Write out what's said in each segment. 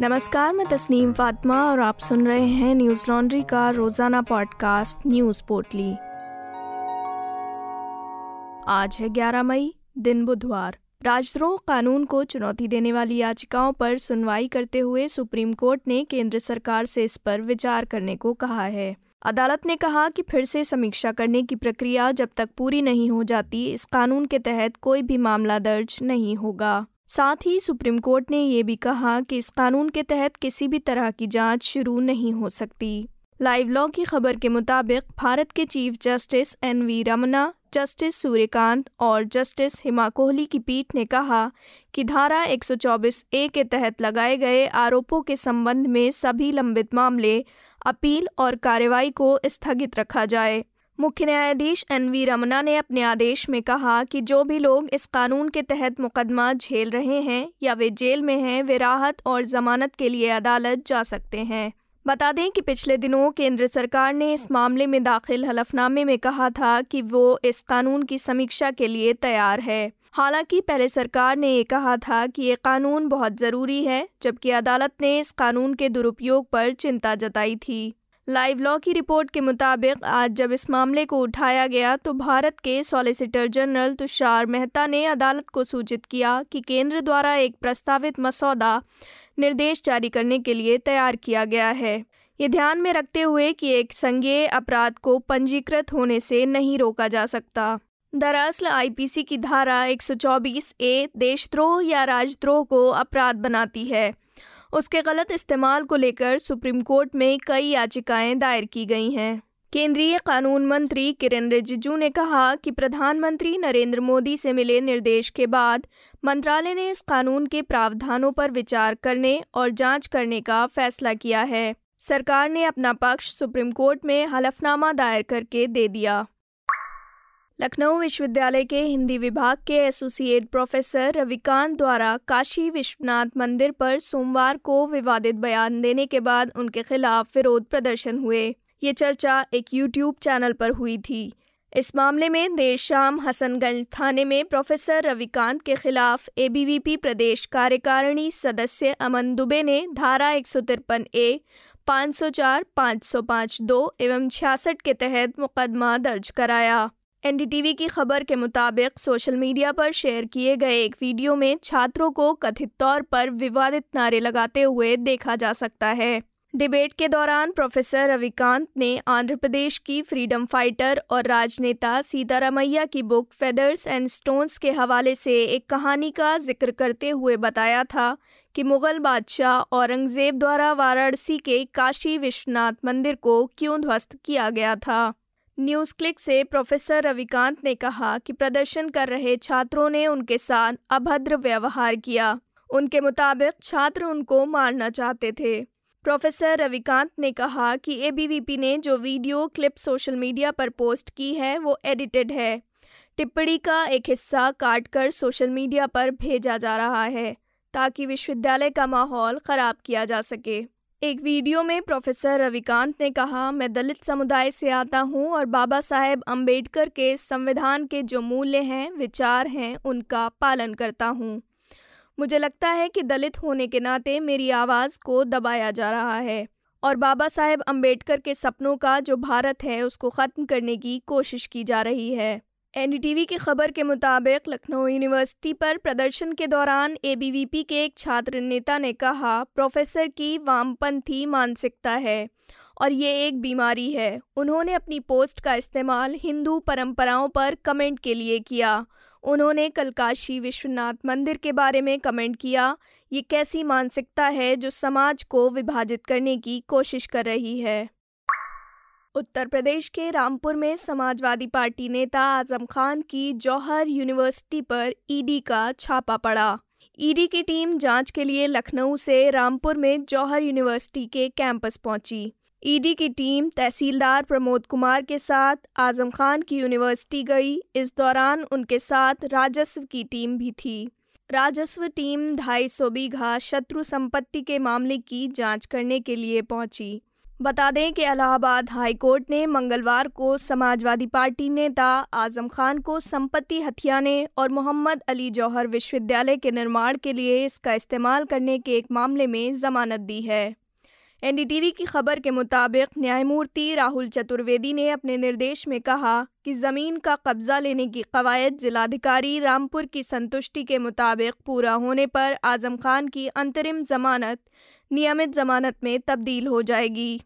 नमस्कार, मैं तस्नीम फातिमा और आप सुन रहे हैं न्यूज़ लॉन्ड्री का रोज़ाना पॉडकास्ट न्यूज़ पोर्टली। आज है 11 मई, दिन बुधवार। राजद्रोह कानून को चुनौती देने वाली याचिकाओं पर सुनवाई करते हुए सुप्रीम कोर्ट ने केंद्र सरकार से इस पर विचार करने को कहा है। अदालत ने कहा कि फिर से समीक्षा करने की प्रक्रिया जब तक पूरी नहीं हो जाती, इस कानून के तहत कोई भी मामला दर्ज नहीं होगा। साथ ही सुप्रीम कोर्ट ने ये भी कहा कि इस कानून के तहत किसी भी तरह की जाँच शुरू नहीं हो सकती। लाइव लॉ की खबर के मुताबिक भारत के chief justice N V Ramana, justice Suryakant और जस्टिस हिमा कोहली की पीठ ने कहा कि धारा 124 ए के तहत लगाए गए आरोपों के संबंध में सभी लंबित मामले, अपील और कार्रवाई को स्थगित रखा जाए। मुख्य न्यायाधीश एन वी रमना ने अपने आदेश में कहा कि जो भी लोग इस कानून के तहत मुकदमा झेल रहे हैं या वे जेल में हैं, वे राहत और जमानत के लिए अदालत जा सकते हैं। बता दें कि पिछले दिनों केंद्र सरकार ने इस मामले में दाखिल हलफनामे में कहा था कि वो इस कानून की समीक्षा के लिए तैयार है। हालाँकि पहले सरकार ने ये कहा था कि ये कानून बहुत ज़रूरी है, जबकि अदालत ने इस कानून के दुरुपयोग पर चिंता जताई थी। लाइव लॉ की रिपोर्ट के मुताबिक, आज जब इस मामले को उठाया गया तो भारत के सॉलिसिटर जनरल तुषार मेहता ने अदालत को सूचित किया कि केंद्र द्वारा एक प्रस्तावित मसौदा निर्देश जारी करने के लिए तैयार किया गया है। ये ध्यान में रखते हुए कि एक संज्ञेय अपराध को पंजीकृत होने से नहीं रोका जा सकता। दरअसल, आईपीसी की धारा 124 ए देशद्रोह या राजद्रोह को अपराध बनाती है। उसके गलत इस्तेमाल को लेकर सुप्रीम कोर्ट में कई याचिकाएँ दायर की गई हैं। केंद्रीय कानून मंत्री किरेन रिजिजू ने कहा कि प्रधानमंत्री नरेंद्र मोदी से मिले निर्देश के बाद मंत्रालय ने इस कानून के प्रावधानों पर विचार करने और जाँच करने का फैसला किया है। सरकार ने अपना पक्ष सुप्रीम कोर्ट में हलफनामा दायर करके दे दिया। लखनऊ विश्वविद्यालय के हिंदी विभाग के एसोसिएट प्रोफेसर रविकांत द्वारा काशी विश्वनाथ मंदिर पर सोमवार को विवादित बयान देने के बाद उनके खिलाफ विरोध प्रदर्शन हुए। ये चर्चा एक यूट्यूब चैनल पर हुई थी। इस मामले में देर शाम हसनगंज थाने में प्रोफेसर रविकांत के खिलाफ एबीवीपी प्रदेश कार्यकारिणी सदस्य अमन दुबे ने धारा एक सौ तिरपन ए, पाँच सौ चार, पाँच सौ पाँच दो एवं छियासठ के तहत मुकदमा दर्ज कराया। एनडीटीवी की खबर के मुताबिक सोशल मीडिया पर शेयर किए गए एक वीडियो में छात्रों को कथित तौर पर विवादित नारे लगाते हुए देखा जा सकता है। डिबेट के दौरान प्रोफेसर रविकांत ने आंध्र प्रदेश की फ्रीडम फाइटर और राजनेता सीतारामैया की बुक फेदर्स एंड स्टोन्स के हवाले से एक कहानी का ज़िक्र करते हुए बताया था कि मुगल बादशाह औरंगज़ेब द्वारा वाराणसी के काशी विश्वनाथ मंदिर को क्यों ध्वस्त किया गया था। न्यूज़ क्लिक से प्रोफेसर रविकांत ने कहा कि प्रदर्शन कर रहे छात्रों ने उनके साथ अभद्र व्यवहार किया। उनके मुताबिक छात्र उनको मारना चाहते थे। प्रोफेसर रविकांत ने कहा कि एबीवीपी ने जो वीडियो क्लिप सोशल मीडिया पर पोस्ट की है, वो एडिटेड है। टिप्पणी का एक हिस्सा काट कर सोशल मीडिया पर भेजा जा रहा है, ताकि विश्वविद्यालय का माहौल ख़राब किया जा सके। एक वीडियो में प्रोफेसर रविकांत ने कहा, मैं दलित समुदाय से आता हूँ और बाबा साहेब अंबेडकर के संविधान के जो मूल्य हैं, विचार हैं, उनका पालन करता हूँ। मुझे लगता है कि दलित होने के नाते मेरी आवाज़ को दबाया जा रहा है और बाबा साहेब अंबेडकर के सपनों का जो भारत है, उसको ख़त्म करने की कोशिश की जा रही है। एनडीटीवी की खबर के मुताबिक लखनऊ यूनिवर्सिटी पर प्रदर्शन के दौरान एबीवीपी के एक छात्र नेता ने कहा, प्रोफेसर की वामपंथी मानसिकता है और ये एक बीमारी है। उन्होंने अपनी पोस्ट का इस्तेमाल हिंदू परंपराओं पर कमेंट के लिए किया। उन्होंने कल काशी विश्वनाथ मंदिर के बारे में कमेंट किया, ये कैसी मानसिकता है जो समाज को विभाजित करने की कोशिश कर रही है? उत्तर प्रदेश के रामपुर में समाजवादी पार्टी नेता आज़म खान की जौहर यूनिवर्सिटी पर ईडी का छापा पड़ा। ईडी की टीम जाँच के लिए लखनऊ से रामपुर में जौहर यूनिवर्सिटी के कैंपस पहुँची। ईडी की टीम तहसीलदार प्रमोद कुमार के साथ आज़म खान की यूनिवर्सिटी गई। इस दौरान उनके साथ राजस्व की टीम भी थी। राजस्व टीम ढाई सौ बीघा शत्रु संपत्ति के मामले की जाँच करने के लिए पहुँची। बता दें कि इलाहाबाद हाईकोर्ट ने मंगलवार को समाजवादी पार्टी नेता आज़म खान को संपत्ति हथियाने और मोहम्मद अली जौहर विश्वविद्यालय के निर्माण के लिए इसका इस्तेमाल करने के एक मामले में जमानत दी है। एनडीटीवी की खबर के मुताबिक न्यायमूर्ति राहुल चतुर्वेदी ने अपने निर्देश में कहा कि ज़मीन का कब्जा लेने की कवायद जिलाधिकारी रामपुर की संतुष्टि के मुताबिक पूरा होने पर आज़म खान की अंतरिम जमानत, नियमित जमानत में तब्दील हो जाएगी।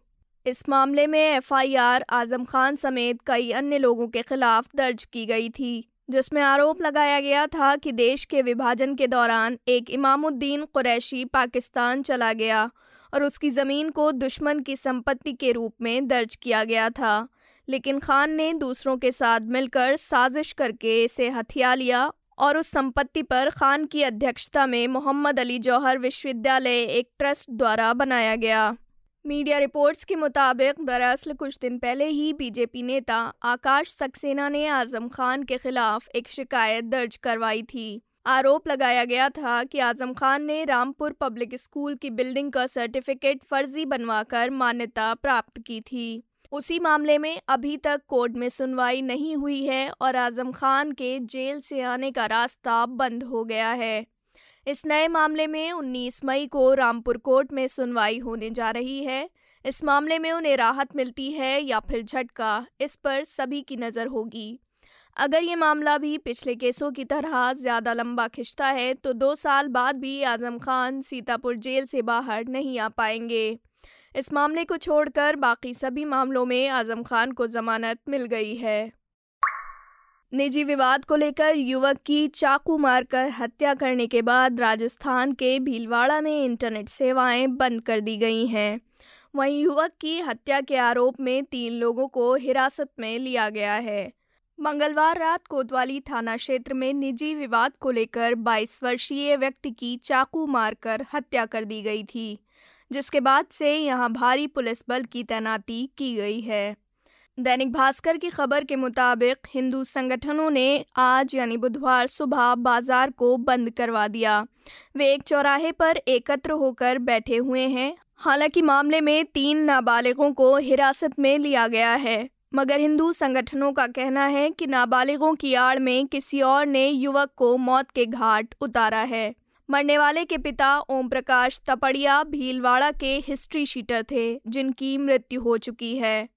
इस मामले में एफआईआर आज़म खान समेत कई अन्य लोगों के खिलाफ दर्ज की गई थी, जिसमें आरोप लगाया गया था कि देश के विभाजन के दौरान एक इमामुद्दीन कुरैशी पाकिस्तान चला गया। और उसकी ज़मीन को दुश्मन की संपत्ति के रूप में दर्ज किया गया था। लेकिन खान ने दूसरों के साथ मिलकर साजिश करके इसे हथिया लिया और उस संपत्ति पर खान की अध्यक्षता में मोहम्मद अली जौहर विश्वविद्यालय एक ट्रस्ट द्वारा बनाया गया। मीडिया रिपोर्ट्स के मुताबिक, दरअसल कुछ दिन पहले ही बीजेपी नेता आकाश सक्सेना ने आज़म खान के खिलाफ एक शिकायत दर्ज करवाई थी। आरोप लगाया गया था कि आज़म खान ने रामपुर पब्लिक स्कूल की बिल्डिंग का सर्टिफिकेट फर्जी बनवाकर मान्यता प्राप्त की थी। उसी मामले में अभी तक कोर्ट में सुनवाई नहीं हुई है और आज़म खान के जेल से आने का रास्ता बंद हो गया है। इस नए मामले में 19 मई को रामपुर कोर्ट में सुनवाई होने जा रही है। इस मामले में उन्हें राहत मिलती है या फिर झटका, इस पर सभी की नज़र होगी। अगर ये मामला भी पिछले केसों की तरह ज़्यादा लंबा खिंचता है तो दो साल बाद भी आज़म खान सीतापुर जेल से बाहर नहीं आ पाएँगे। इस मामले को छोड़कर बाकी सभी मामलों में आज़म खान को जमानत मिल गई है। निजी विवाद को लेकर युवक की चाकू मारकर हत्या करने के बाद राजस्थान के भीलवाड़ा में इंटरनेट सेवाएँ बंद कर दी गई हैं। वहीं युवक की हत्या के आरोप में तीन लोगों को हिरासत में लिया गया है। मंगलवार रात कोतवाली थाना क्षेत्र में निजी विवाद को लेकर 22 वर्षीय व्यक्ति की चाकू मारकर हत्या कर दी गई थी, जिसके बाद से यहाँ भारी पुलिस बल की तैनाती की गई है। दैनिक भास्कर की खबर के मुताबिक हिंदू संगठनों ने आज यानी बुधवार सुबह बाज़ार को बंद करवा दिया। वे एक चौराहे पर एकत्र होकर बैठे हुए हैं। हालाँकि मामले में तीन नाबालिगों को हिरासत में लिया गया है। मगर हिंदू संगठनों का कहना है कि नाबालिगों की आड़ में किसी और ने युवक को मौत के घाट उतारा है। मरने वाले के पिता ओम प्रकाश तपड़िया भीलवाड़ा के हिस्ट्री शीटर थे, जिनकी मृत्यु हो चुकी है।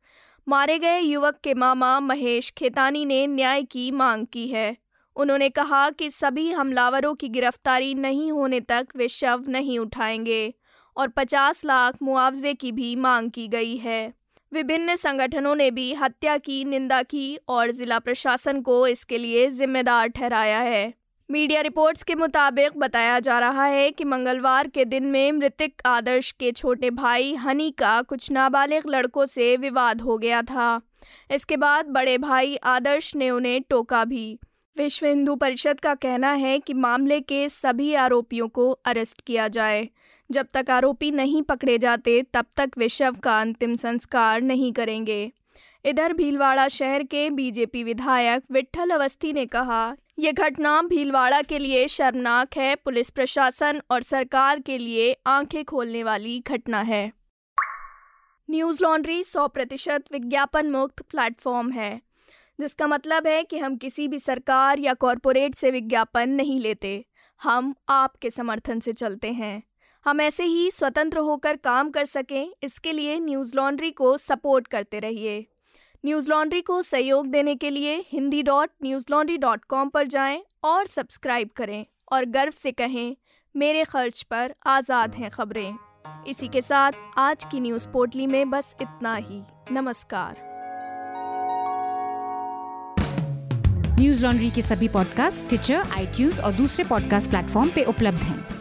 मारे गए युवक के मामा महेश खेतानी ने न्याय की मांग की है। उन्होंने कहा कि सभी हमलावरों की गिरफ्तारी नहीं होने तक वे शव नहीं उठाएँगे, और 50 लाख मुआवजे की भी मांग की गई है। विभिन्न संगठनों ने भी हत्या की, निंदा की और जिला प्रशासन को इसके लिए जिम्मेदार ठहराया है। मीडिया रिपोर्ट्स के मुताबिक बताया जा रहा है कि मंगलवार के दिन में मृतक आदर्श के छोटे भाई हनी का कुछ नाबालिग लड़कों से विवाद हो गया था। इसके बाद बड़े भाई आदर्श ने उन्हें टोका भी। विश्व हिंदू परिषद का कहना है कि मामले के सभी आरोपियों को अरेस्ट किया जाए। जब तक आरोपी नहीं पकड़े जाते, तब तक वे शव का अंतिम संस्कार नहीं करेंगे। इधर भीलवाड़ा शहर के बीजेपी विधायक विठल अवस्थी ने कहा ये घटना भीलवाड़ा के लिए शर्मनाक है, पुलिस प्रशासन और सरकार के लिए आँखें खोलने वाली घटना है। न्यूज़ लॉन्ड्री 100 प्रतिशत विज्ञापन मुक्त प्लेटफॉर्म है, जिसका मतलब है कि हम किसी भी सरकार या कॉरपोरेट से विज्ञापन नहीं लेते। हम आपके समर्थन से चलते हैं। हम ऐसे ही स्वतंत्र होकर काम कर सकें, इसके लिए न्यूज़ लॉन्ड्री को सपोर्ट करते रहिए। न्यूज़ लॉन्ड्री को सहयोग देने के लिए Hindi dot newslaundry dot com पर जाएँ और सब्सक्राइब करें और गर्व से कहें, मेरे खर्च पर आज़ाद हैं खबरें। इसी के साथ आज की न्यूज़ पोर्टली में बस इतना ही। नमस्कार। न्यूज़ लॉन्ड्री के सभी पॉडकास्ट ट्विटर आई और दूसरे पॉडकास्ट प्लेटफॉर्म पे उपलब्ध हैं।